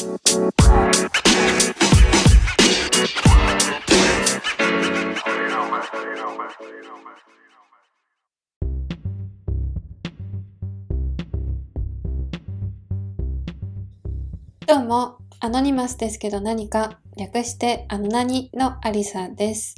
どうも、アノニマスですけど何か略してアノナニのアリサです。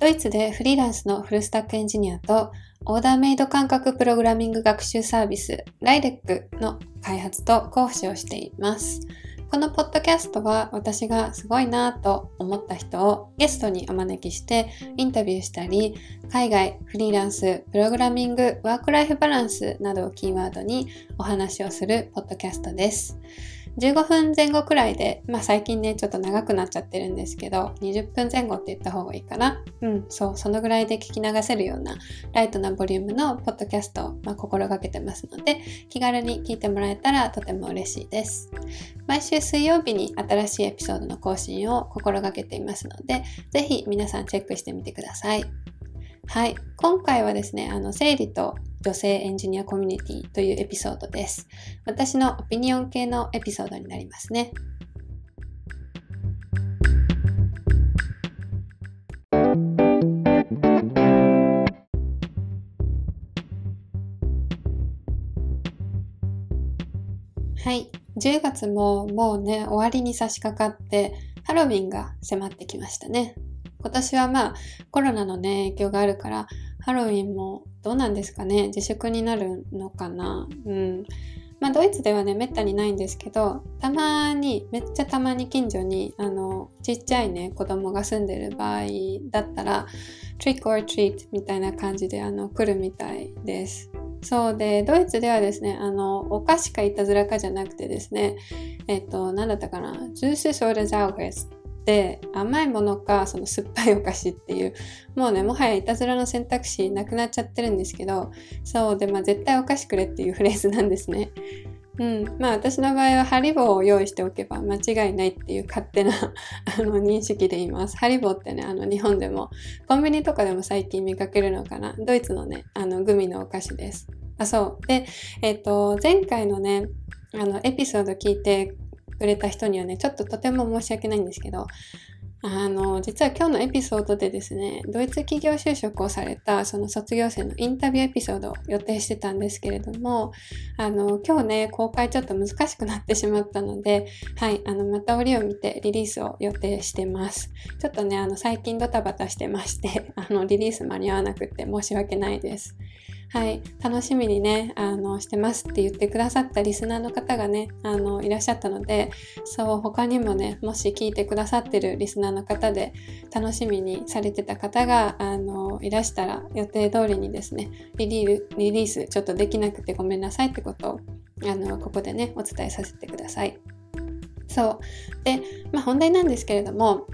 ドイツでフリーランスのフルスタックエンジニアとオーダーメイド感覚プログラミング学習サービスライレックの開発と講師をしています。このポッドキャストは私がすごいなと思った人をゲストにお招きしてインタビューしたり、海外、フリーランス、プログラミング、ワークライフバランスなどをキーワードにお話をするポッドキャストです。15分前後くらいで、まあ最近ね、ちょっと長くなっちゃってるんですけど、20分前後って言った方がいいかな。うん、そう、そのぐらいで聞き流せるようなライトなボリュームのポッドキャストを、まあ、心がけてますので、気軽に聞いてもらえたらとても嬉しいです。毎週水曜日に新しいエピソードの更新を心がけていますので、ぜひ皆さんチェックしてみてください。はい。今回はですね、あの、生理と女性エンジニアコミュニティというエピソードです。私のオピニオン系のエピソードになりますね。はい。10月ももうね、終わりに差し掛かって、ハロウィンが迫ってきましたね。今年はまあコロナのね影響があるからハロウィンもどうなんですかね？自粛になるのかな？うん。まあドイツではねめったにないんですけどたまにめっちゃたまに近所にあのちっちゃいね子供が住んでる場合だったら trick or treat みたいな感じであの来るみたいです。そうで、ドイツではですね、あの、お菓子かいたずらかじゃなくてですね、えっと、なんだったかな、ジュースソーダザウヘスって甘いものかその酸っぱいお菓子っていうもうねもはやいたずらの選択肢なくなっちゃってるんですけどそうでまあ絶対お菓子くれっていうフレーズなんですね。うん、まあ私の場合はハリボーを用意しておけば間違いないっていう勝手な あの認識でいます。ハリボーってね、あの日本でもコンビニとかでも最近見かけるのかな。ドイツのね、あのグミのお菓子です。あ、そう。で、えっ、ー、と、前回のね、あのエピソード聞いてくれた人にはね、ちょっととても申し訳ないんですけど、あの、実は今日のエピソードでですね、ドイツ企業就職をされたその卒業生のインタビューエピソードを予定してたんですけれども、あの、今日ね、公開ちょっと難しくなってしまったので、はい、あの、また折を見てリリースを予定してます。ちょっとね、あの、最近ドタバタしてまして、あの、リリース間に合わなくて申し訳ないです。はい、楽しみにね、あの、してますって言ってくださったリスナーの方がね、あの、いらっしゃったので、そう、他にもね、もし聞いてくださってるリスナーの方で、楽しみにされてた方が、あの、いらしたら、予定通りにですね、リリーリリースちょっとできなくてごめんなさいってことを、あの、ここでね、お伝えさせてください。そう。で、まあ本題なんですけれども、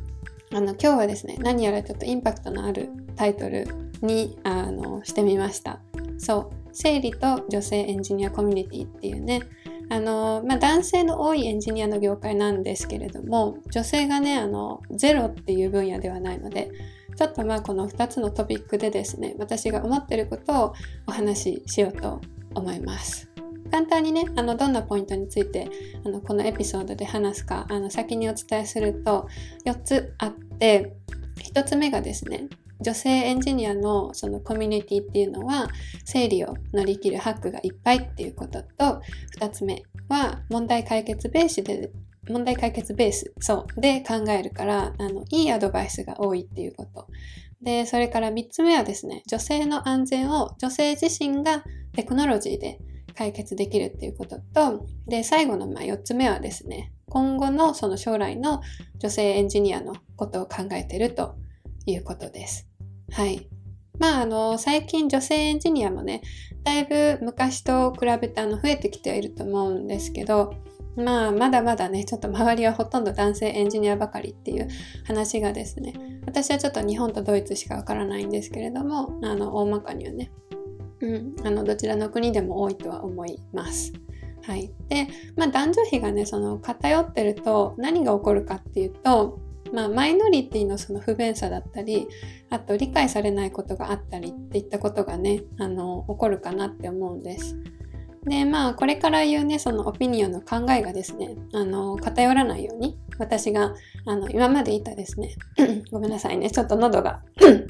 あの、今日はですね、何やらちょっとインパクトのあるタイトルに、あの、してみました。そう、生理と女性エンジニアコミュニティっていうね、あの、まあ、男性の多いエンジニアの業界なんですけれども、女性がね、あの、ゼロっていう分野ではないので、ちょっとまあこの2つのトピックでですね、私が思ってることをお話ししようと思います。簡単にね、あの、どんなポイントについて、あの、このエピソードで話すか、あの、先にお伝えすると、4つあって、1つ目がですね、女性エンジニアのそのコミュニティっていうのは生理を乗り切るハックがいっぱいっていうことと2つ目は問題解決ベースで問題解決ベースそうで考えるからあのいいアドバイスが多いっていうことでそれから3つ目はですね女性の安全を女性自身がテクノロジーで解決できるっていうこととで最後のまあ4つ目はですね今後のその将来の女性エンジニアのことを考えてるということです。はい。まあ、あの、最近女性エンジニアもね、だいぶ昔と比べてあの増えてきてはいると思うんですけど、まあ、まだまだね、ちょっと周りはほとんど男性エンジニアばかりっていう話がですね、私はちょっと日本とドイツしかわからないんですけれども、あの、大まかにはね、うん、あの、どちらの国でも多いとは思います。はい。で、まあ、男女比がね、その偏ってると何が起こるかっていうと、まあ、マイノリティのその不便さだったりあと理解されないことがあったりっていったことがねあの起こるかなって思うんです。で、まあ、これから言うね、そのオピニオンの考えがですね、あの、偏らないように、私が、あの、今までいたですね、ごめんなさいね、ちょっと喉が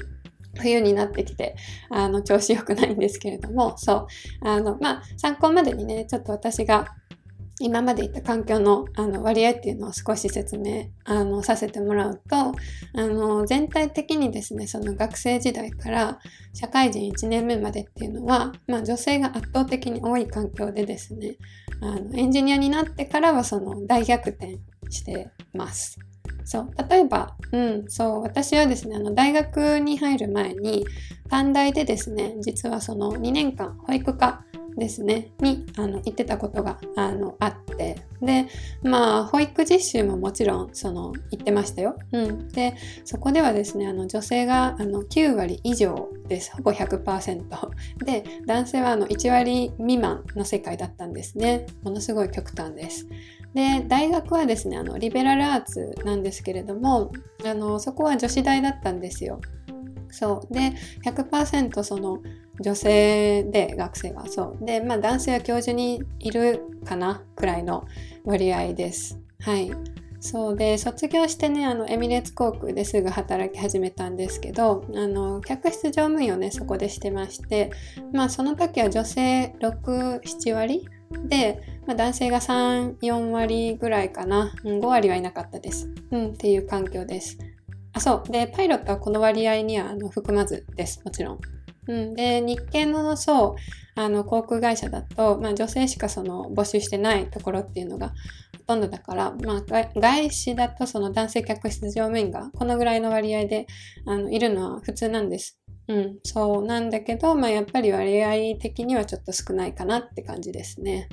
冬になってきて、あの、調子良くないんですけれども、そう、あの、まあ、参考までにね、ちょっと私が今まで言った環境のあの割合っていうのを少し説明あのさせてもらうとあの全体的にですねその学生時代から社会人1年目までっていうのは、まあ、女性が圧倒的に多い環境でですねあのエンジニアになってからはその大逆転してます。そう。例えば、うん、そう。私はですね、あの、大学に入る前に、短大でですね、実はその2年間、保育科ですね、にあの行ってたことがあのあって、で、まあ、保育実習ももちろん、その、行ってましたよ。うん。で、そこではですね、あの、女性があの9割以上です。ほぼ100%。で、男性はあの1割未満の世界だったんですね。ものすごい極端です。で、大学はですね、あの、リベラルアーツなんですけれども、あの、そこは女子大だったんですよ。そう。で、100%その、女性で学生がそう。でまあ男性は教授にいるかなくらいの割合です。はい。そうで卒業してねあのエミレーツ航空ですぐ働き始めたんですけどあの客室乗務員をねそこでしてましてまあその時は女性67割で、まあ、男性が34割ぐらいかな、うん、5割はいなかったです、うん、っていう環境です。あそう。でパイロットはこの割合にはあの含まずです。もちろん。うん、で日系のそうあの航空会社だと、まあ、女性しかその募集してないところっていうのがほとんどだから、まあ、外資だとその男性客室乗務員がこのぐらいの割合であのいるのは普通なんです。うん、そうなんだけど、まあ、やっぱり割合的にはちょっと少ないかなって感じですね。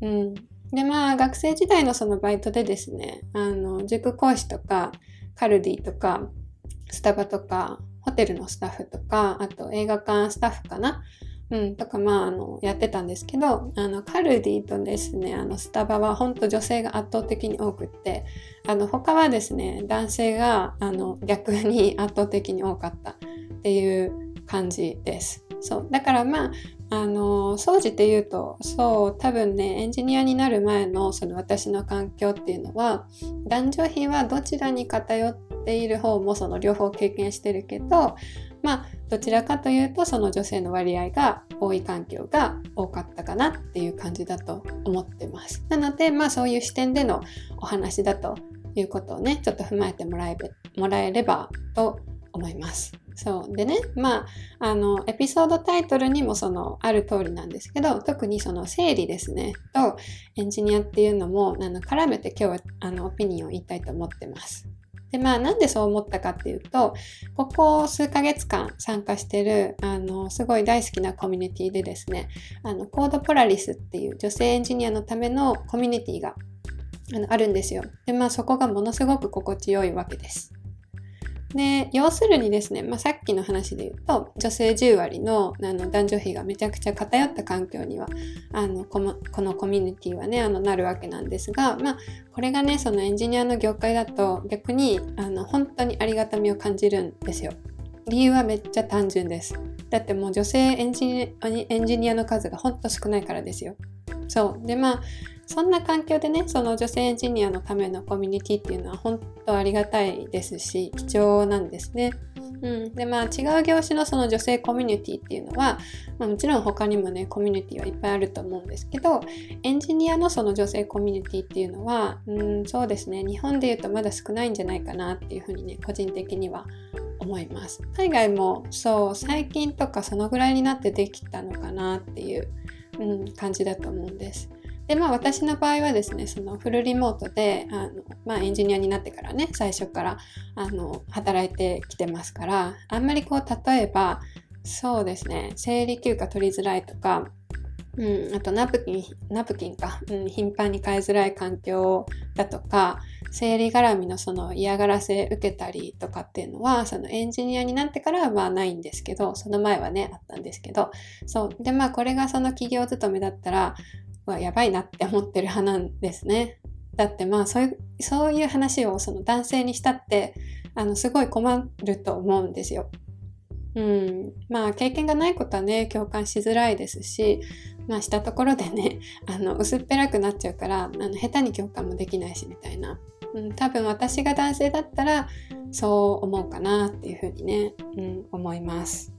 うん、でまあ学生時代のそのバイトでですねあの塾講師とかカルディとかスタバとかホテルのスタッフとか、あと映画館スタッフかな？うん、とか、まあ、あの、やってたんですけど、あの、カルディとですね、あの、スタバは本当女性が圧倒的に多くって、あの、他はですね、男性が、あの、逆に圧倒的に多かったっていう感じです。そう。だからまあ、あの、掃除って言うと、そう、多分ね、エンジニアになる前のその私の環境っていうのは、男女比はどちらに偏ってている方もその両方経験してるけど、まあ、どちらかというとその女性の割合が多い環境が多かったかなっていう感じだと思ってます。なので、まあそういう視点でのお話だということをね、ちょっと踏まえてもらえもらえればと思います。そう。でね、まあ、あの、エピソードタイトルにもその、ある通りなんですけど、特にその整理ですね、とエンジニアっていうのも、あの、絡めて今日は、あの、オピニオンを言いたいと思ってます。で、まあ、なんでそう思ったかっていうと、ここ数ヶ月間参加してる、あの、すごい大好きなコミュニティでですね、あの、コードポラリスっていう女性エンジニアのためのコミュニティがあのあるんですよ。で、まあ、そこがものすごく心地よいわけです。で、要するにですね、まあ、さっきの話で言うと、女性10割のあの男女比がめちゃくちゃ偏った環境には、あのこのこのコミュニティはね、あのなるわけなんですが、まあ、これがね、そのエンジニアの業界だと逆にあの本当にありがたみを感じるんですよ。理由はめっちゃ単純です。だってもう女性エンジニアエンジニアの数がほんと少ないからですよ。そう。で、まあ、そんな環境でね、その女性エンジニアのためのコミュニティっていうのは本当ありがたいですし、貴重なんですね。うん、でまあ違う業種のその女性コミュニティっていうのは、まあ、もちろん他にもねコミュニティはいっぱいあると思うんですけどエンジニアのその女性コミュニティっていうのは、うん、そうですね日本で言うとまだ少ないんじゃないかなっていうふうにね個人的には思います海外もそう最近とかそのぐらいになってできたのかなっていう、うん、感じだと思うんです。でまあ私の場合はですねそのフルリモートであの、まあ、エンジニアになってからね最初からあの働いてきてますからあんまりこう例えばそうですね生理休暇取りづらいとかうん、あとナプキン、ナプキンか、うん、頻繁に買いづらい環境だとか、生理絡みのその嫌がらせ受けたりとかっていうのは、そのエンジニアになってからはまあないんですけど、その前はね、あったんですけど、そう。で、まあこれがその企業勤めだったら、はやばいなって思ってる派なんですね。だってまあそういうそういう話をその男性にしたってあのすごい困ると思うんですよ。うん、まあ経験がないことはね共感しづらいですしまあしたところでね あの薄っぺらくなっちゃうからあの下手に共感もできないしみたいな、うん、多分私が男性だったらそう思うかなっていうふうにね、うん、思います。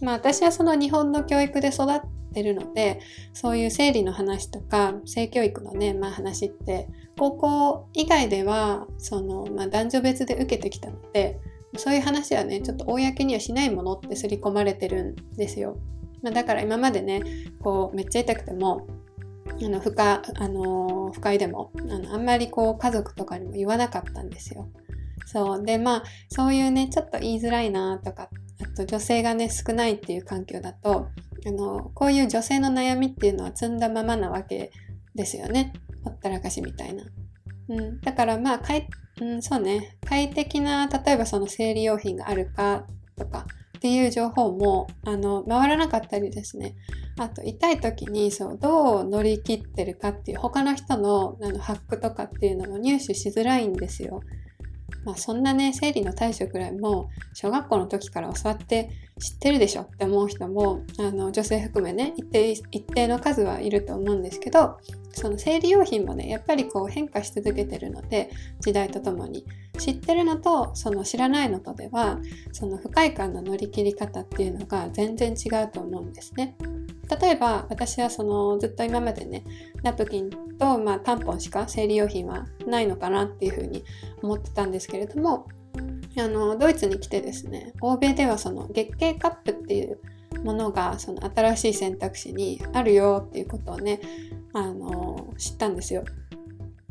まあ私はその日本の教育で育ってるのでそういう生理の話とか性教育のね、まあ、話って高校以外ではその、まあ、男女別で受けてきたのでそういう話はねちょっと公にはしないものって刷り込まれてるんですよ。まあ、だから今までねこうめっちゃ痛くてもあの不可あの不快でもあのあんまりこう家族とかにも言わなかったんですよ。そうでまあそういうねちょっと言いづらいなとかあと女性がね少ないっていう環境だとあのこういう女性の悩みっていうのは積んだままなわけですよねほったらかしみたいな。うん、だからまあ、うん、そうね快適な例えばその生理用品があるかとかっていう情報もあの回らなかったりですねあと痛い時にそうどう乗り切ってるかっていう他の人のあのハックとかっていうのも入手しづらいんですよ。まあ、そんなね生理の対処くらいも小学校の時から教わって知ってるでしょって思う人もあの女性含めね一定一定の数はいると思うんですけどその生理用品もねやっぱりこう変化し続けてるので時代とともに知ってるのとその知らないのとではその不快感の乗り切り方っていうのが全然違うと思うんですね。例えば私はそのずっと今までねナプキンと、まあ、タンポンしか生理用品はないのかなっていうふうに思ってたんですけれどもあのドイツに来てですね欧米ではその月経カップっていうものがその新しい選択肢にあるよっていうことをねあの知ったんですよ。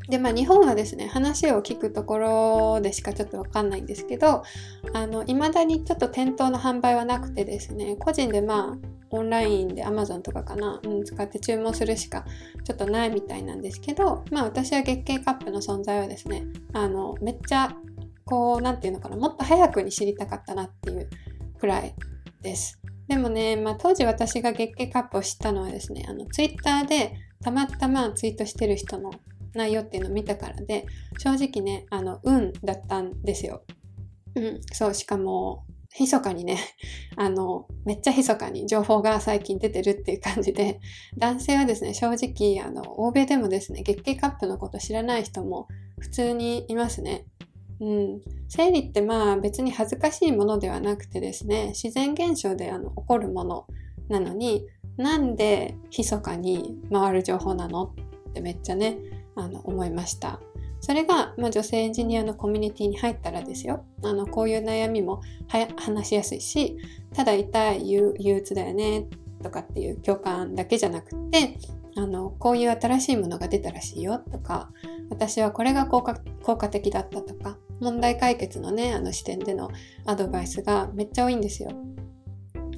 でまあ日本はですね話を聞くところでしかちょっとわかんないんですけどあの未だにちょっと店頭の販売はなくてですね個人でまあオンラインで Amazon とかかな、うん、使って注文するしかちょっとないみたいなんですけどまあ私は月経カップの存在はですねあのめっちゃこう何て言うのかなもっと早くに知りたかったなっていうくらいです。でもね、まあ、当時私が月経カップを知ったのはですねあの Twitter でたまたまツイートしてる人の内容っていうのを見たからで正直ねあの運だったんですよ。うん、そうしかも密かにね あのめっちゃ密かに情報が最近出てるっていう感じで男性はですね正直あの欧米でもですね月経カップのこと知らない人も普通にいますね。うん、生理ってまあ別に恥ずかしいものではなくてですね自然現象であの起こるものなのになんで密かに回る情報なの？ってめっちゃねあの思いました。それが、まあ、女性エンジニアのコミュニティに入ったらですよあのこういう悩みも話しやすいしただ痛い憂鬱だよねとかっていう共感だけじゃなくてあのこういう新しいものが出たらしいよとか私はこれが効果効果的だったとか問題解決のねあの視点でのアドバイスがめっちゃ多いんですよ。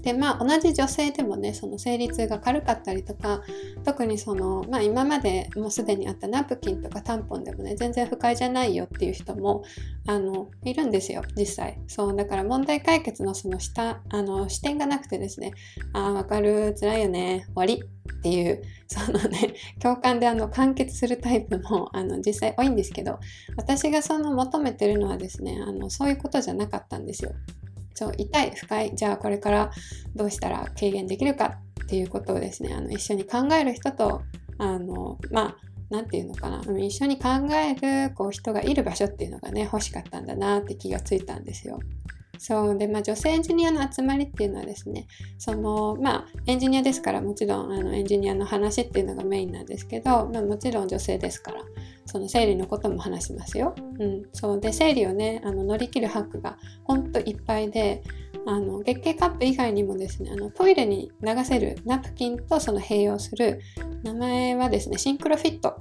でまあ同じ女性でもねその生理痛が軽かったりとか特にその、まあ、今までもうすでにあったナプキンとかタンポンでもね全然不快じゃないよっていう人もあのいるんですよ実際そうだから問題解決のその下あの視点がなくてですねああわかる辛いよね終わりっていうそのね共感であの完結するタイプもあの実際多いんですけど私がその求めてるのはですねあのそういうことじゃなかったんですよ。そう痛い不快じゃあこれからどうしたら軽減できるかっていうことをですねあの一緒に考える人とあのまあ何て言うのかな一緒に考えるこう人がいる場所っていうのがね欲しかったんだなって気がついたんですよ。そうで、まあ、女性エンジニアの集まりっていうのはですねそのまあエンジニアですからもちろんあのエンジニアの話っていうのがメインなんですけど、まあ、もちろん女性ですからその生理のことも話しますよ。うん、そうで生理をねあの乗り切るハックがほんといっぱいであの月経カップ以外にもですねあのトイレに流せるナプキンとその併用する名前はですねシンクロフィット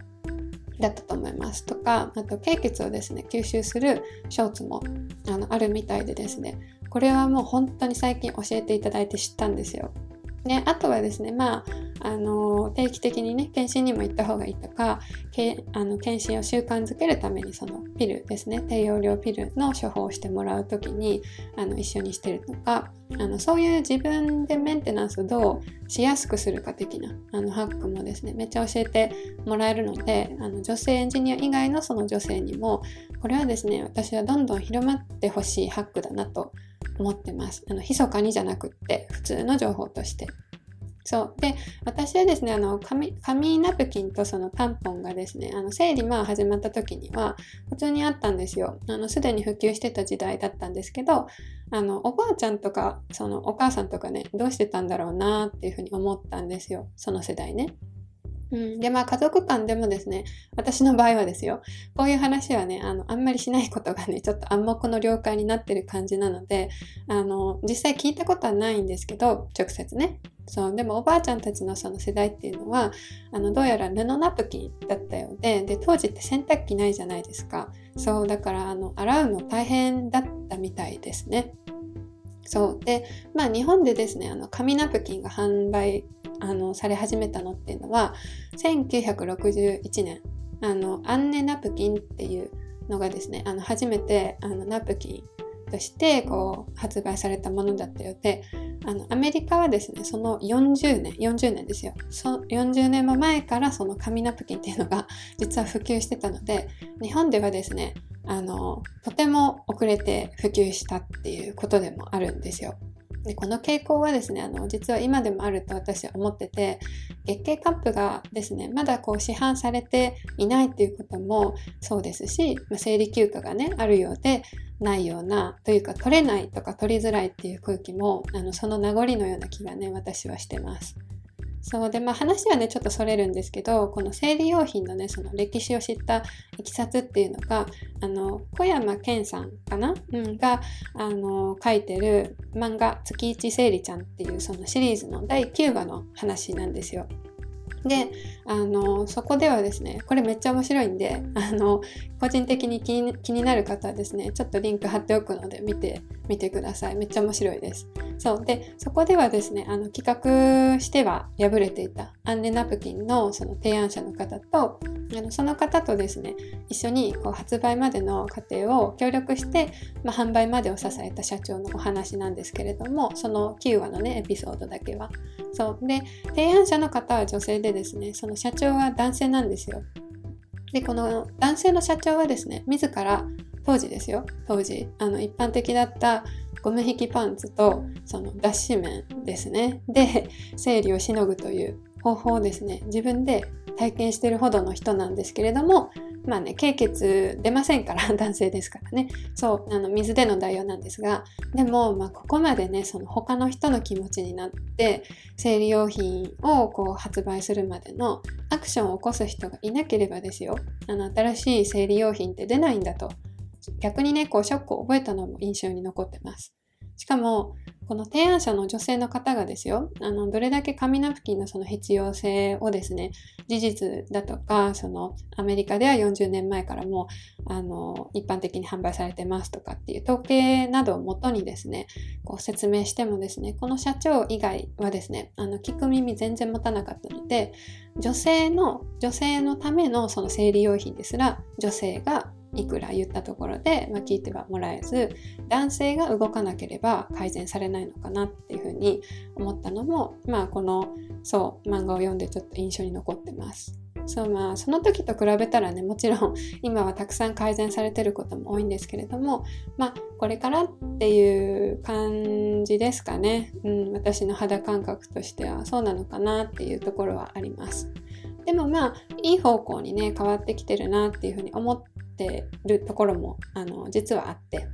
だったと思いますとかあと経血をですね吸収するショーツもあのあるみたいでですねこれはもう本当に最近教えていただいて知ったんですよ。であとはですねまああの定期的にね検診にも行った方がいいとかけあの検診を習慣づけるためにそのピルですね低用量ピルの処方をしてもらう時にあの一緒にしてるとかあのそういう自分でメンテナンスをどうしやすくするか的なあのハックもですねめっちゃ教えてもらえるのであの女性エンジニア以外のその女性にもこれはですね私はどんどん広まってほしいハックだなと思思ってます。あの、密かにじゃなくって、普通の情報として。そう。で、私はですね、あの、紙、紙ナプキンとそのタンポンがですね、あの、生理まあ始まった時には、普通にあったんですよ。あの、すでに普及してた時代だったんですけど、あの、おばあちゃんとか、そのお母さんとかね、どうしてたんだろうなっていうふうに思ったんですよ。その世代ね。うん、で、まあ家族間でもですね、私の場合はですよ、こういう話はね、あの、あんまりしないことがね、ちょっと暗黙の了解になってる感じなので、あの、実際聞いたことはないんですけど、直接ね。そう、でもおばあちゃんたちのその世代っていうのは、あの、どうやら布ナプキンだったようで、で、当時って洗濯機ないじゃないですか。そう、だから、あの、洗うの大変だったみたいですね。そう。で、まあ日本でですね、あの紙ナプキンが販売あのされ始めたのっていうのは、1961年、あの、アンネナプキンっていうのがですね、あの初めてあのナプキンとしてこう発売されたものだったようで、あのアメリカはですね、その40年、40年ですよ。そ40年も前からその紙ナプキンっていうのが実は普及してたので、日本ではですね、あの、とても遅れて普及したっていうことでもあるんですよ。でこの傾向はですねあの実は今でもあると私は思ってて月経カップがですねまだこう市販されていないっていうこともそうですし、まあ、生理休暇がねあるようでないようなというか取れないとか取りづらいっていう空気もあのその名残のような気がね私はしてます。そうでまあ話はねちょっとそれるんですけどこの生理用品のねその歴史を知ったいきさつっていうのがあの小山健さんかな、うん、があの書いてる漫画「月一生理ちゃん」っていうそのシリーズの第9話の話なんですよ。で、あの、そこではですね、これめっちゃ面白いんで、あの、個人的に気に気になる方はですね、ちょっとリンク貼っておくので見てみてください。めっちゃ面白いです。そう。で、そこではですね、あの、企画しては敗れていたアンネナプキンのその提案者の方と、あのその方とですね、一緒にこう発売までの過程を協力して、まあ、販売までを支えた社長のお話なんですけれども、その9話のね、エピソードだけは。そう。で、提案者の方は女性でですね、その社長は男性なんですよ。で、この男性の社長はですね、自ら当時ですよ、当時、あの一般的だったゴム引きパンツとその脱脂綿ですね。で、生理をしのぐという方法をですね、自分で体験してるほどの人なんですけれども、まあね、経血出ませんから、男性ですからね。そう、あの、水での代用なんですが、でも、まあ、ここまでね、その他の人の気持ちになって、生理用品をこう発売するまでのアクションを起こす人がいなければですよ、あの、新しい生理用品って出ないんだと。逆にね、こう、ショックを覚えたのも印象に残ってます。しかも、この提案者の女性の方がですよ、あの、どれだけ紙ナプキンのその必要性をですね、事実だとか、その、アメリカでは40年前からも、あの、一般的に販売されてますとかっていう統計などをもとにですね、こう説明してもですね、この社長以外はですね、あの、聞く耳全然持たなかったので、女性の、女性のためのその生理用品ですら、女性がいくら言ったところで、まあ、聞いてはもらえず男性が動かなければ改善されないのかなっていうふうに思ったのも、まあ、このそう漫画を読んでちょっと印象に残ってます。そうまあその時と比べたらねもちろん 今はたくさん改善されてることも多いんですけれどもまあこれからっていう感じですかね、うん、私の肌感覚としてはそうなのかなっていうところはありますでもまあいい方向にね変わってきてるなっていうふうに思ってるところもあの実はあって。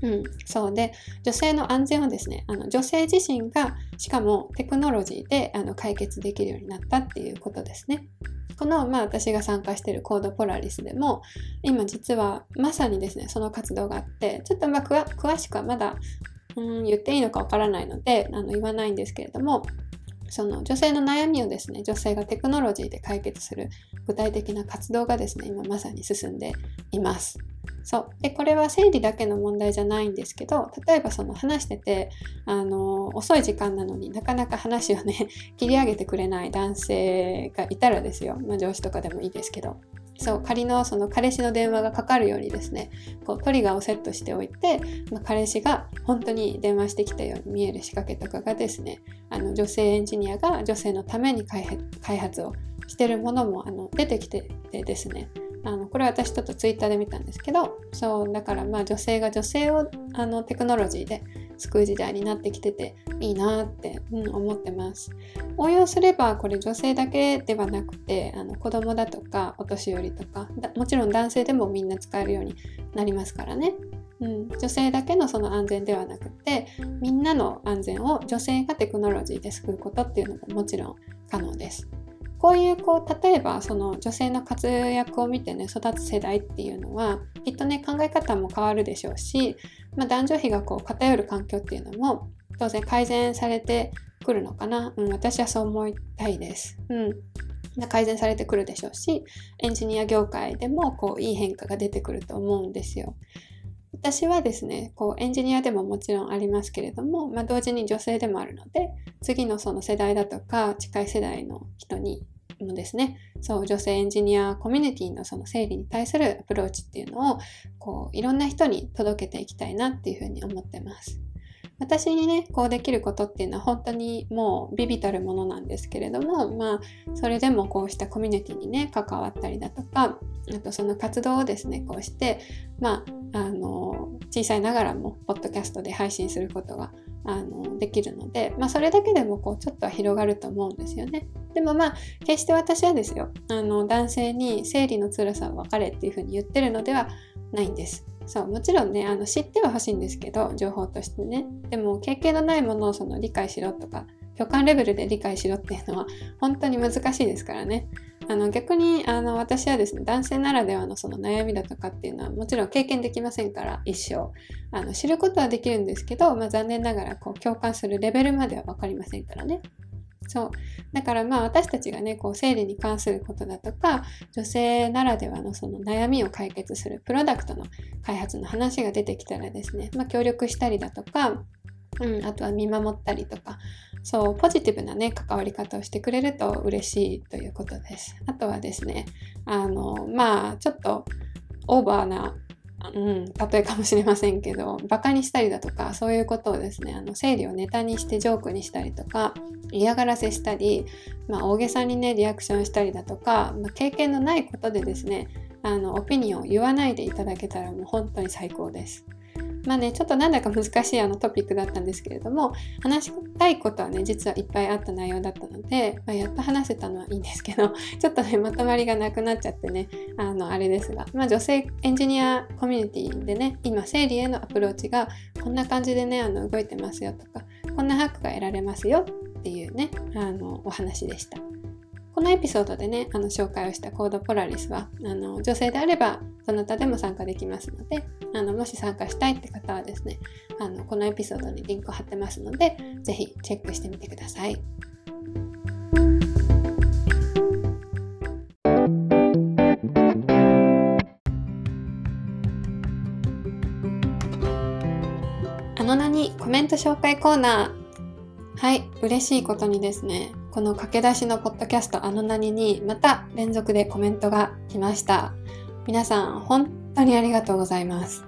うん、そうで女性の安全をですねあの女性自身がしかもテクノロジーであの解決できるようになったっていうことですね。この、まあ、私が参加しているコードポラリスでも今実はまさにですねその活動があってちょっとまあ詳しくはまだ、うん、言っていいのかわからないのであの言わないんですけれどもその女性の悩みをですね、女性がテクノロジーで解決する具体的な活動がですね、今まさに進んでいます。そう。で、これは生理だけの問題じゃないんですけど、例えばその話してて、あの、遅い時間なのになかなか話をね、切り上げてくれない男性がいたらですよ。まあ上司とかでもいいですけど。そう、仮のその彼氏の電話がかかるようにですね、こうトリガーをセットしておいて、まあ、彼氏が本当に電話してきたように見える仕掛けとかがですね、あの女性エンジニアが女性のために開発をしてるものもあの出てきててですね、あのこれ私ちょっとツイッターで見たんですけどそうだからまあ女性が女性をあのテクノロジーで救う時代になってきてていいなって、うん、思ってます。応用すればこれ女性だけではなくてあの子供だとかお年寄りとかもちろん男性でもみんな使えるようになりますからね。うん、女性だけのその安全ではなくてみんなの安全を女性がテクノロジーで救うことっていうのももちろん可能です。こういうこう例えばその女性の活躍を見てね育つ世代っていうのはきっとね考え方も変わるでしょうし、まあ、男女比がこう偏る環境っていうのも当然改善されてくるのかな、うん、私はそう思いたいです。うん改善されてくるでしょうしエンジニア業界でもこういい変化が出てくると思うんですよ。私はですねこうエンジニアでももちろんありますけれども、まあ、同時に女性でもあるので次のその世代だとか近い世代の人にもですねそう女性エンジニアコミュニティのその整理に対するアプローチっていうのをこういろんな人に届けていきたいなっていうふうに思ってます。私にねこうできることっていうのは本当にもうビビたるものなんですけれどもまあそれでもこうしたコミュニティにね関わったりだとかあとその活動をですねこうしてまああの小さいながらもポッドキャストで配信することがあのできるので、まあ、それだけでもこうちょっとは広がると思うんですよね。でもまあ決して私はですよあの男性に生理の辛さを分かれっていうふうに言ってるのではないんです。そうもちろんねあの知ってはほしいんですけど情報としてね。でも経験のないものをその理解しろとか共感レベルで理解しろっていうのは本当に難しいですからね。あの逆にあの私はですね男性ならではのその悩みだとかっていうのはもちろん経験できませんから一生。あの知ることはできるんですけど、まあ、残念ながらこう共感するレベルまでは分かりませんからね。そうだからまあ私たちがねこう生理に関することだとか女性ならではのその悩みを解決するプロダクトの開発の話が出てきたらですね、まあ、協力したりだとか、うん、あとは見守ったりとかそうポジティブなね関わり方をしてくれると嬉しいということです。あとはですねあのまあちょっとオーバーなうん、例えかもしれませんけどバカにしたりだとかそういうことをですねあの生理をネタにしてジョークにしたりとか嫌がらせしたり、まあ、大げさにねリアクションしたりだとか、まあ、経験のないことでですねあのオピニオンを言わないでいただけたらもう本当に最高です。まあね、ちょっとなんだか難しいあのトピックだったんですけれども、話したいことはね、実はいっぱいあった内容だったので、まあ、やっと話せたのはいいんですけど、ちょっとね、まとまりがなくなっちゃってね、あの、あれですが、まあ、女性エンジニアコミュニティでね、今、生理へのアプローチがこんな感じでね、あの動いてますよとか、こんなハックが得られますよっていうね、あの、お話でした。このエピソードでね、あの紹介をしたコードポラリスは、あの女性であればどなたでも参加できますので、あのもし参加したいって方はですね、あのこのエピソードにリンクを貼ってますので、ぜひチェックしてみてください。あの名にコメント紹介コーナーはい、嬉しいことにですね、この駆け出しのポッドキャストあの何にまた連続でコメントが来ました。皆さん、本当にありがとうございます。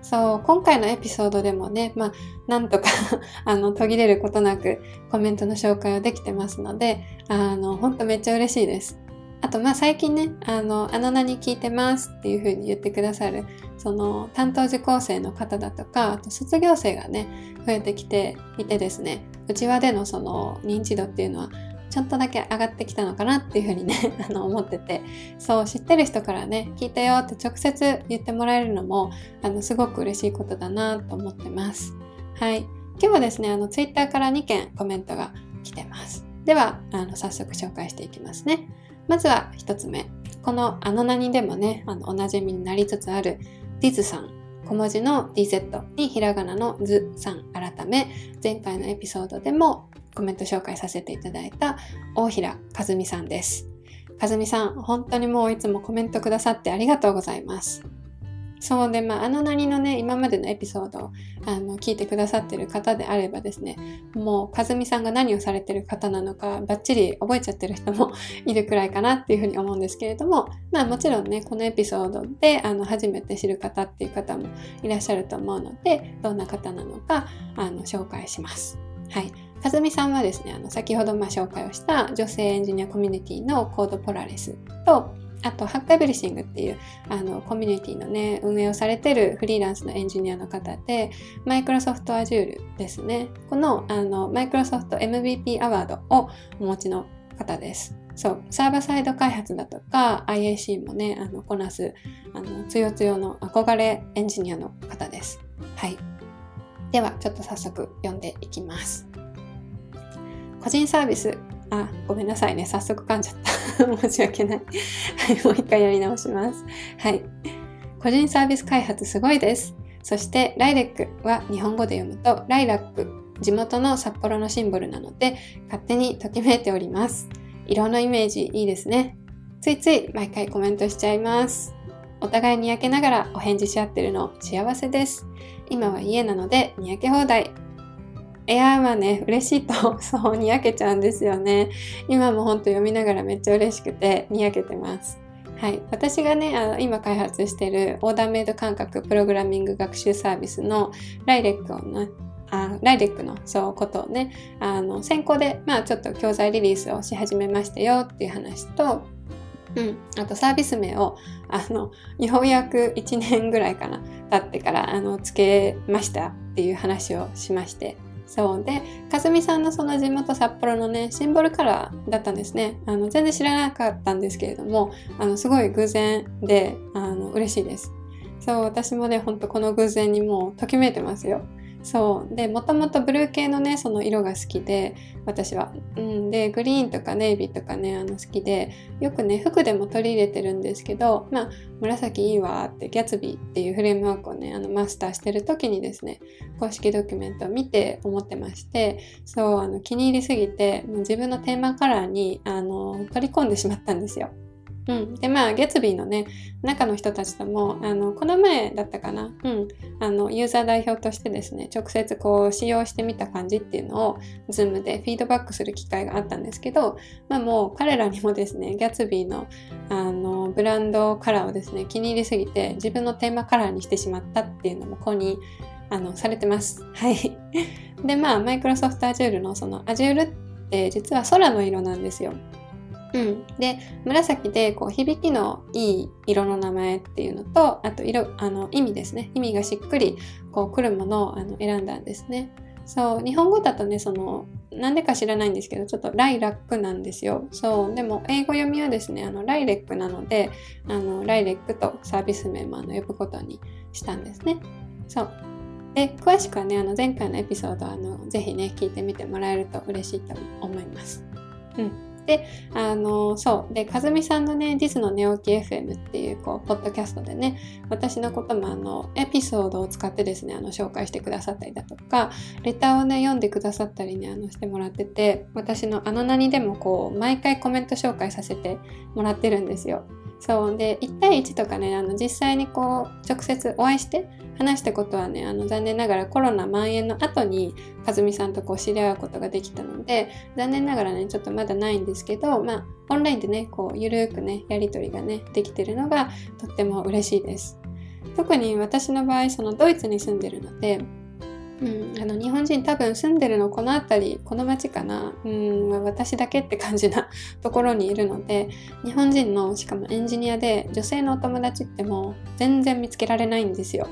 そう、今回のエピソードでもね、まあ、なんとか あの、途切れることなくコメントの紹介をできてますので、あの、本当めっちゃ嬉しいです。あと、まあ、最近ね、あの、あの名に聞いてますっていう風に言ってくださる、その、担当受講生の方だとか、あと、卒業生がね、増えてきていてですね、うちわでのその、認知度っていうのは、ちょっとだけ上がってきたのかなっていうふうにね あの思っててそう知ってる人からね聞いたよって直接言ってもらえるのもあのすごく嬉しいことだなと思ってます。はい。今日はですねあのツイッターから2件コメントが来てます。ではあの早速紹介していきますね。まずは1つ目。このあの名にでもね、あのおなじみになりつつあるディズさん。小文字の DZ にひらがなのズさん改め、前回のエピソードでもコメント紹介させていただいた大平和美さんです。和美さん、本当にもういつもコメントくださってありがとうございます。そうで、まあ、あの何のね、今までのエピソードをあの聞いてくださってる方であればですね、もう、かずみさんが何をされてる方なのか、バッチリ覚えちゃってる人も いるくらいかなっていうふうに思うんですけれども、まあもちろんね、このエピソードであの初めて知る方っていう方もいらっしゃると思うので、どんな方なのかあの紹介します。はい。かずみさんはですね、あの先ほどまあ紹介をした女性エンジニアコミュニティのコードポラレスと、あと、ハックエブリッシングっていうあのコミュニティのね、運営をされてるフリーランスのエンジニアの方で、マイクロソフト Azure ですね。このあのマイクロソフト MVP アワードをお持ちの方です。そう、サーバーサイド開発だとか IAC もね、あのこなすあのつよつよの憧れエンジニアの方です。はい。では、ちょっと早速読んでいきます。個人サービスあ、ごめんなさいね。早速噛んじゃった。申し訳ない。はい、もう一回やり直します。はい。個人サービス開発すごいです。そして、ライレックは日本語で読むと、ライラック、地元の札幌のシンボルなので、勝手にときめいております。色のイメージいいですね。ついつい毎回コメントしちゃいます。お互いに焼けながらお返事し合ってるの幸せです。今は家なのでにやけ放題。いやーまあね、嬉しいと、そう、にやけちゃうんですよね。今もほんと読みながらめっちゃ嬉しくて、にやけてます。はい。私がね、あの今開発してるオーダーメイド感覚プログラミング学習サービスのライレックをね、あライレックのそうことをね、あの、先行で、まあちょっと教材リリースをし始めましたよっていう話と、うん、あとサービス名をあのようやく1年ぐらいかな経ってからあのつけましたっていう話をしましてそうで、かずみさんのその地元札幌のね、シンボルカラーだったんですね。あの、全然知らなかったんですけれども、あの、すごい偶然で、あの、嬉しいです。そう、私もね、ほんとこの偶然にもうときめいてますよ。そう。でもともとブルー系のねその色が好きで私は、うん、でグリーンとかネイビーとかねあの好きでよくね服でも取り入れてるんですけどまあ紫いいわってギャツビーっていうフレームワークをねあのマスターしてる時にですね公式ドキュメントを見て思ってましてそうあの気に入りすぎてもう自分のテーマカラーにあの取り込んでしまったんですよ。うん。で、まあ、 Gatsby のね、中の人たちとも、あの、この前だったかな、うん。あの、ユーザー代表としてですね、直接こう、使用してみた感じっていうのを、 Zoom でフィードバックする機会があったんですけど、まあもう、彼らにもですね、 Gatsby の、あの、ブランドカラーをですね、気に入りすぎて、自分のテーマカラーにしてしまったっていうのも、ここに、あの、されてます。はい。で、まあ、マイクロソフト Azure のその Azure って実は空の色なんですよ。うん、で紫でこう響きのいい色の名前っていうのとあと色あの意味ですね。意味がしっくりこうくるものをあの選んだんですね。そう日本語だとねそのなんでか知らないんですけどちょっとライラックなんですよ。そうでも英語読みはですねあのライレックなのであのライレックとサービス名もあの呼ぶことにしたんですね。そう。で詳しくはねあの前回のエピソードあのぜひね聞いてみてもらえると嬉しいと思います。うん。で、あの、そう。で、かずみさんのね、ディスの寝起き FM っていう、こう、ポッドキャストでね、私のこともあの、エピソードを使ってですね、あの、紹介してくださったりだとか、レターをね、読んでくださったりね、あの、してもらってて、私のあの何でもこう、毎回コメント紹介させてもらってるんですよ。そうで1対1とかねあの実際にこう直接お会いして話したことはねあの残念ながらコロナ蔓延の後に和美さんとこう知り合うことができたので残念ながらねちょっとまだないんですけどまあオンラインでねこうゆるくねやり取りがねできてるのがとっても嬉しいです。特に私の場合そのドイツに住んでるのでうん、あの日本人多分住んでるのこの辺りこの町かな、うん、私だけって感じな ところにいるので日本人のしかもエンジニアで女性のお友達ってもう全然見つけられないんですよ。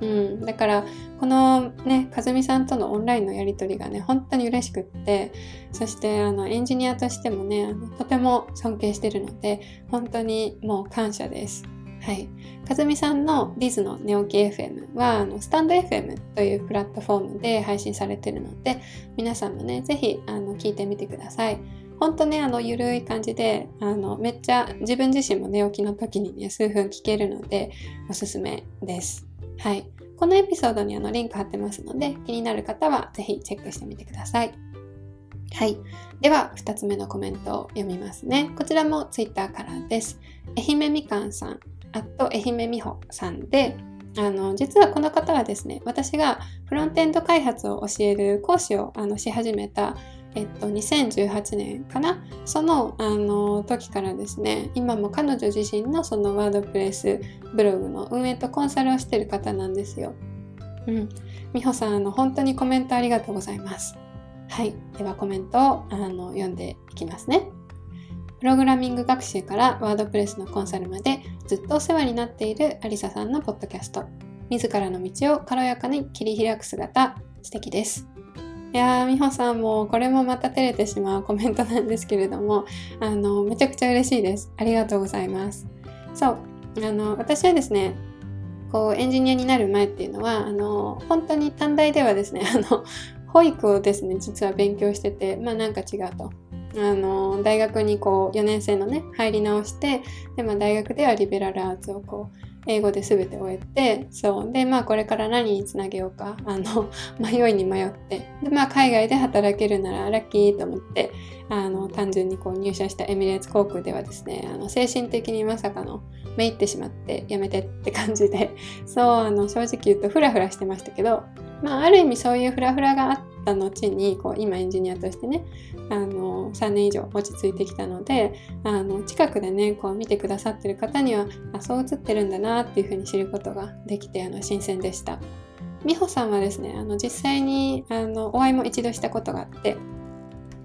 うん、だからこのね和美さんとのオンラインのやり取りがね本当に嬉しくってそしてあのエンジニアとしてもねとても尊敬してるので本当にもう感謝です。はい。かずみさんのディズの寝起き FM は、あのスタンド FM というプラットフォームで配信されてるので、皆さんもね、ぜひ、あの、聞いてみてください。ほんとね、あの、ゆるい感じで、あの、めっちゃ自分自身も寝起きの時にね、数分聞けるので、おすすめです。はい。このエピソードにあの、リンク貼ってますので、気になる方はぜひチェックしてみてください。はい。では、2つ目のコメントを読みますね。こちらも Twitter からです。愛媛みかんさん。あと愛媛美穂さんで、あの、実はこの方はですね、私がフロントエンド開発を教える講師をあのし始めた、えっと、2018年かなその、あの、時からですね、今も彼女自身のそのワードプレスブログの運営とコンサルをしてる方なんですよ。うん。美穂さん、あの、本当にコメントありがとうございます。はい。ではコメントをあの読んでいきますね。プログラミング学習からワードプレスのコンサルまでずっとお世話になっているアリサさんのポッドキャスト。自らの道を軽やかに切り開く姿、素敵です。いやー、美穂さんもこれもまた照れてしまうコメントなんですけれども、あの、めちゃくちゃ嬉しいです。ありがとうございます。そう、あの、私はですね、こう、エンジニアになる前っていうのは、あの、本当に短大ではですね、あの、保育をですね、実は勉強してて、まあなんか違うと。あの大学にこう4年生のね入り直してで、まあ、大学ではリベラルアーツをこう英語で全て終えてそう。でまあこれから何につなげようかあの 迷いに迷って。でまあ海外で働けるならラッキーと思ってあの単純にこう入社したエミレーツ航空ではですねあの精神的にまさかのめいってしまってやめてって感じで。そうあの正直言うとフラフラしてましたけどまあある意味そういうフラフラがあった後にこう今エンジニアとしてねあの3年以上落ち着いてきたのであの近くでねこう見てくださってる方にはあそう映ってるんだなっていうふうに知ることができてあの新鮮でした。美穂さんはですねあの実際にあのお会いも一度したことがあって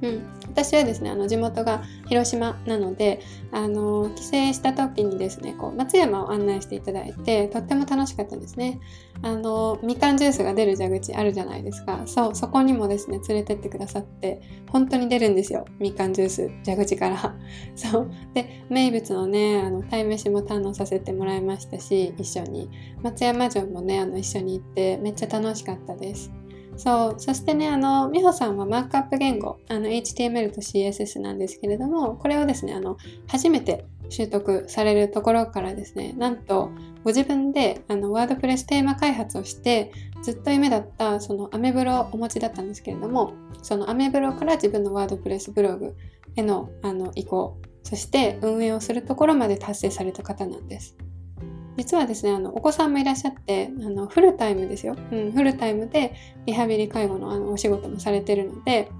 うん、私はですねあの地元が広島なのであの帰省した時にですねこう松山を案内していただいてとっても楽しかったんですね。あのみかんジュースが出る蛇口あるじゃないですか。そうそこにもですね連れてってくださって本当に出るんですよ。みかんジュース蛇口から。そう。で名物のねあの鯛めしも堪能させてもらいましたし一緒に。松山城もねあの一緒に行ってめっちゃ楽しかったです。そう。そしてね、あの、美穂さんはマークアップ言語、あの、HTML と CSS なんですけれども、これをですね、あの、初めて習得されるところからですね、なんと、ご自分で、あの、ワードプレステーマ開発をして、ずっと夢だった、その、アメブロをお持ちだったんですけれども、そのアメブロから自分のワードプレスブログへの、あの、移行、そして運営をするところまで達成された方なんです。実はですね、あの、お子さんもいらっしゃって、あの、フルタイムですよ。うん、フルタイムでリハビリ介護のあのお仕事もされてるので、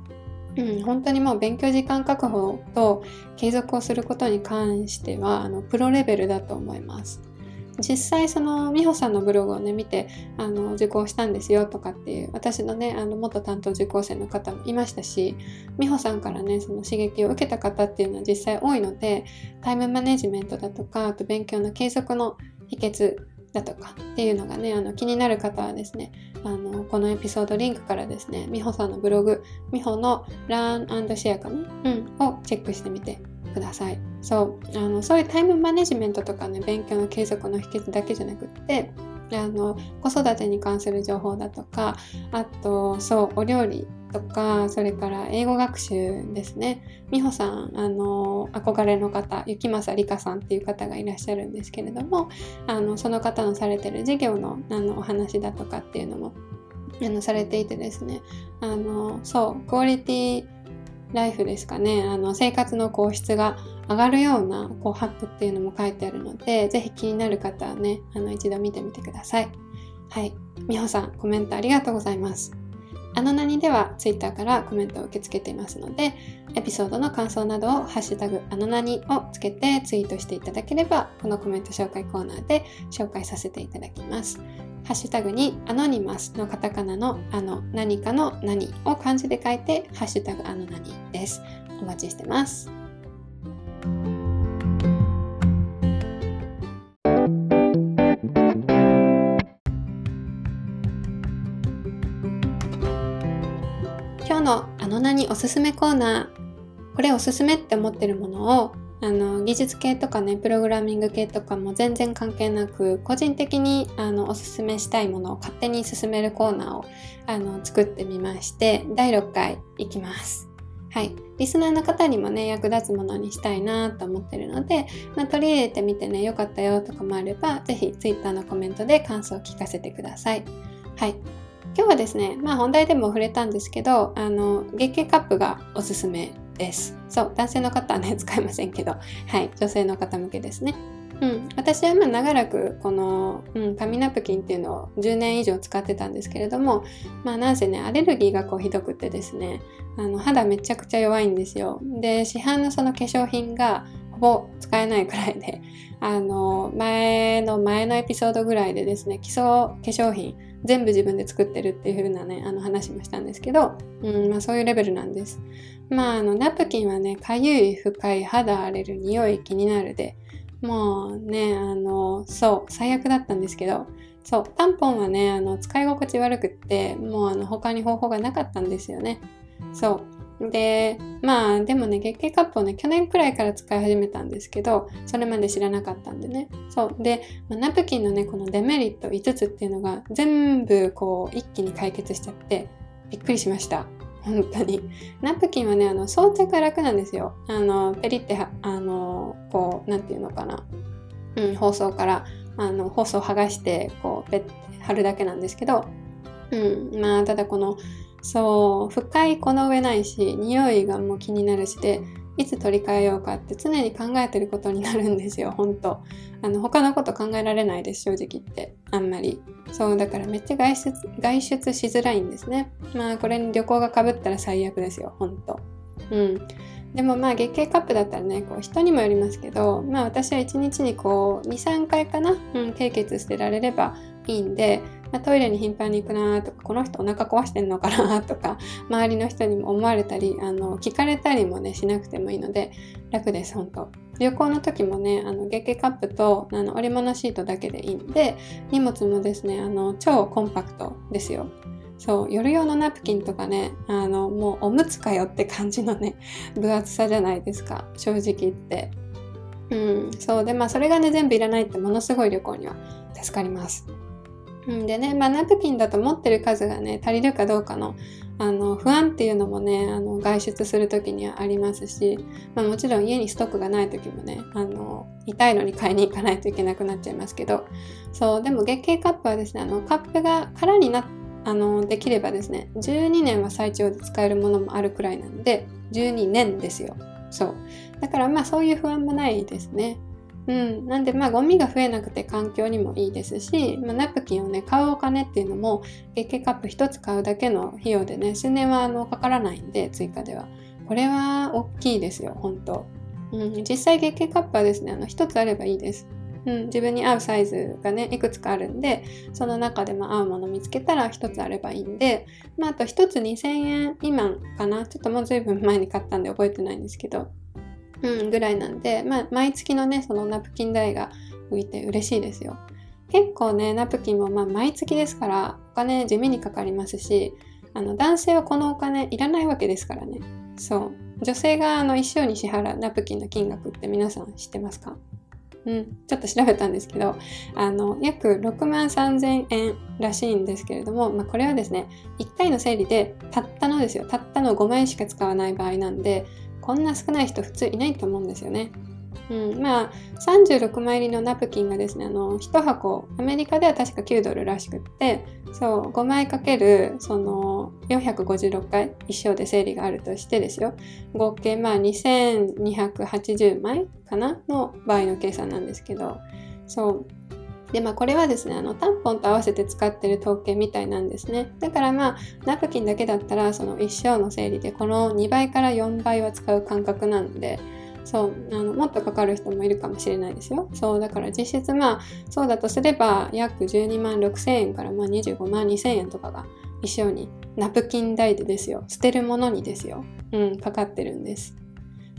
うん、本当にもう勉強時間確保と継続をすることに関しては、あの、プロレベルだと思います。実際その美穂さんのブログをね見てあの受講したんですよとかっていう私のねあの元担当受講生の方もいましたし美穂さんからねその刺激を受けた方っていうのは実際多いのでタイムマネジメントだとかあと勉強の継続の秘訣だとかっていうのがね、あの気になる方はですね、あのこのエピソードリンクからですね、美穂さんのブログ、美穂の Learn Share かな、うん、をチェックしてみてください。そう、あのそういうタイムマネジメントとかね、勉強の継続の秘訣だけじゃなくって、あの子育てに関する情報だとかあとそうお料理とかそれから英語学習ですね。美穂さんあの憧れの方雪政理香さんっていう方がいらっしゃるんですけれどもあのその方のされてる授業のあのお話だとかっていうのもあのされていてですね。あのそうクオリティライフですかねあの生活のこう質が上がるようなこうハップっていうのも書いてあるので、ぜひ気になる方はね、あの一度見てみてください。はい。みほさん、コメントありがとうございます。あの何では Twitter からコメントを受け付けていますので、エピソードの感想などをハッシュタグあの何をつけてツイートしていただければ、このコメント紹介コーナーで紹介させていただきます。ハッシュタグにアノニマスのカタカナのあの何かの何を漢字で書いて、ハッシュタグあの何です。お待ちしてます。今日のあの名におすすめコーナー。これおすすめって思ってるものをあの技術系とかねプログラミング系とかも全然関係なく個人的にあのおすすめしたいものを勝手に進めるコーナーをあの作ってみまして第6回いきます。はい。リスナーの方にもね、役立つものにしたいなと思ってるので、まあ、取り入れてみてね、よかったよとかもあれば、ぜひ Twitter のコメントで感想を聞かせてください。はい。今日はですね、まあ本題でも触れたんですけど、あの、月経カップがおすすめです。そう、男性の方はね、使いませんけど、はい、女性の方向けですね。うん、私はまあ長らくこの、うん、紙ナプキンっていうのを10年以上使ってたんですけれどもまあなんせねアレルギーがこうひどくってですねあの肌めちゃくちゃ弱いんですよで市販のその化粧品がほぼ使えないくらいであの、前の前のエピソードぐらいでですね、基礎化粧品全部自分で作ってるっていう風なね、あの話もしたんですけど、うん、まあそういうレベルなんです。まああの、ナプキンはね、かゆい、深い、肌荒れる、匂い気になるで、もうね、あの、そう、最悪だったんですけど、そう、タンポンはね、あの、使い心地悪くって、もうあの、他に方法がなかったんですよね。そう。で、まあ、でもね、月経カップをね、去年くらいから使い始めたんですけど、それまで知らなかったんでね。そう。で、まあ、ナプキンのね、このデメリット5つっていうのが、全部こう、一気に解決しちゃって、びっくりしました。本当に。ナプキンはね、あの、装着が楽なんですよ。あの、ペリって、あの、こう、なんていうのかな。うん、包装から、あの、包装剥がして、こう、ペッて貼るだけなんですけど、うん、まあ、ただこの、そう、深いこの上ないし、匂いがもう気になるしで、いつ取り替えようかって常に考えてることになるんですよ、本当あの、他のこと考えられないです、正直言って。あんまり。そう、だからめっちゃ外出、外出しづらいんですね。まあ、これに旅行がかぶったら最悪ですよ、本当うん。でもまあ月経カップだったらね、こう人にもよりますけど、まあ私は1日にこう2、3回かな、うん、経血捨てられればいいんで、まあ、トイレに頻繁に行くなとか、この人お腹壊してんのかなとか、周りの人にも思われたり、あの、聞かれたりもね、しなくてもいいので、楽です、本当旅行の時もね、あの、月経カップと、あの、織物シートだけでいいんで、荷物もですね、あの、超コンパクトですよ。そう、夜用のナプキンとかね、あの、もうおむつかよって感じのね、分厚さじゃないですか、正直言って。うん、そうで、まあそれがね、全部いらないってものすごい旅行には助かります。うんでね、まあ、ナプキンだと持ってる数がね、足りるかどうかの、あの、不安っていうのもね、あの、外出する時にはありますし、まあ、もちろん家にストックがない時もね、あの、痛いのに買いに行かないといけなくなっちゃいますけど、そう、でも月経カップはですね、あの、カップが空になあの、できればですね、12年は最長で使えるものもあるくらいなんで、12年ですよ。そう。だからまあそういう不安もないですね。うん、なんでまあゴミが増えなくて環境にもいいですし、まあ、ナプキンをね買うお金っていうのも月経カップ1つ買うだけの費用でね数年はあのかからないんで追加では。これは大きいですよ本当、うん、実際月経カップはですねあの1つあればいいです。うん、自分に合うサイズがねいくつかあるんでその中でも合うもの見つけたら1つあればいいんで、まあ、あと1つ2000円未満かな。ちょっともう随分前に買ったんで覚えてないんですけど。うん、ぐらいなんで、まあ、毎月のね、そのナプキン代が浮いて嬉しいですよ。結構ね、ナプキンもまあ毎月ですから、お金地味にかかりますし、あの男性はこのお金いらないわけですからね。そう。女性があの一生に支払うナプキンの金額って皆さん知ってますか？うん、ちょっと調べたんですけど、あの、約6万3000円らしいんですけれども、まあ、これはですね、1回の整理でたったのですよ、たったの5枚しか使わない場合なんで、こんな少ない人普通いないと思うんですよね。うん、まあ36枚入りのナプキンがですねあの1箱アメリカでは確か9ドルらしくってそう5枚かけるその456回一生で整理があるとしてですよ。合計まあ2280枚かなの場合の計算なんですけどそう。で、まあ、これはですね、あの、タンポンと合わせて使ってる統計みたいなんですね。だからまあ、ナプキンだけだったら、その一生の整理で、この2倍から4倍は使う感覚なんで、そう、あの、もっとかかる人もいるかもしれないですよ。そう、だから実質まあ、そうだとすれば、約12万6千円からまあ25万2千円とかが一生に、ナプキン代でですよ。捨てるものにですよ。うん、かかってるんです。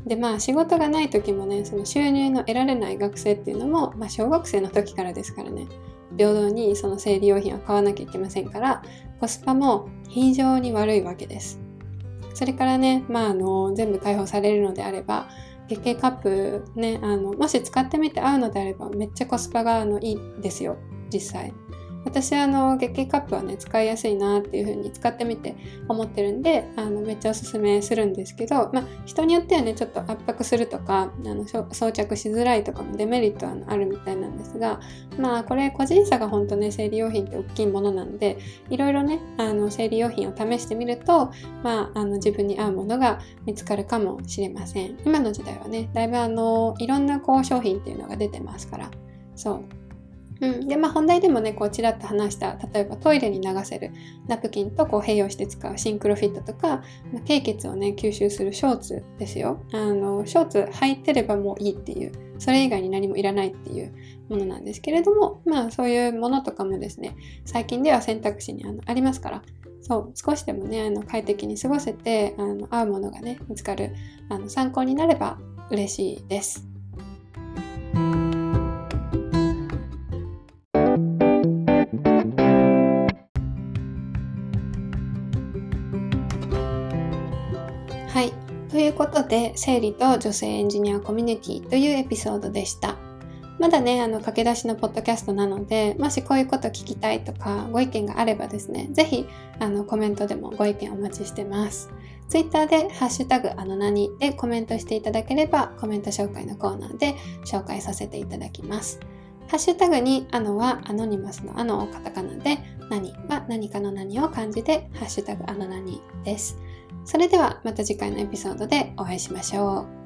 でまあ仕事がない時もねその収入の得られない学生っていうのも、まあ、小学生の時からですからね。平等にその生理用品を買わなきゃいけませんからコスパも非常に悪いわけです。それからね、まあ、あの全部解放されるのであれば月経カップねあのもし使ってみて合うのであればめっちゃコスパがあのいいですよ。実際。私あの月経カップはね使いやすいなっていう風に使ってみて思ってるんであのめっちゃおすすめするんですけど、まあ、人によってはねちょっと圧迫するとかあの装着しづらいとかのデメリットはあるみたいなんですがまあこれ個人差が本当ね生理用品って大きいものなんでいろいろねあの生理用品を試してみると、まあ、あの自分に合うものが見つかるかもしれません。今の時代はねだいぶあのいろんなこう商品っていうのが出てますから。そう。うん、でまあ本題でもねこうちらっと話した例えばトイレに流せるナプキンとこう併用して使うシンクロフィットとか、まあ、経血をね吸収するショーツですよ。あのショーツ履いてればもういいっていうそれ以外に何もいらないっていうものなんですけれどもまあそういうものとかもですね最近では選択肢にあのありますから。そう少しでもねあの快適に過ごせてあの合うものがね見つかるあの参考になれば嬉しいです。で、生理と女性エンジニアコミュニティというエピソードでした。まだね、あの、駆け出しのポッドキャストなので、もしこういうこと聞きたいとか、ご意見があればですね、ぜひ、あの、コメントでもご意見お待ちしてます。ツイッターで、ハッシュタグ、あの何でコメントしていただければ、コメント紹介のコーナーで紹介させていただきます。ハッシュタグに、あのは、アノニマスのあのをカタカナで、何は何かの何を漢字で、ハッシュタグ、あの何です。それではまた次回のエピソードでお会いしましょう。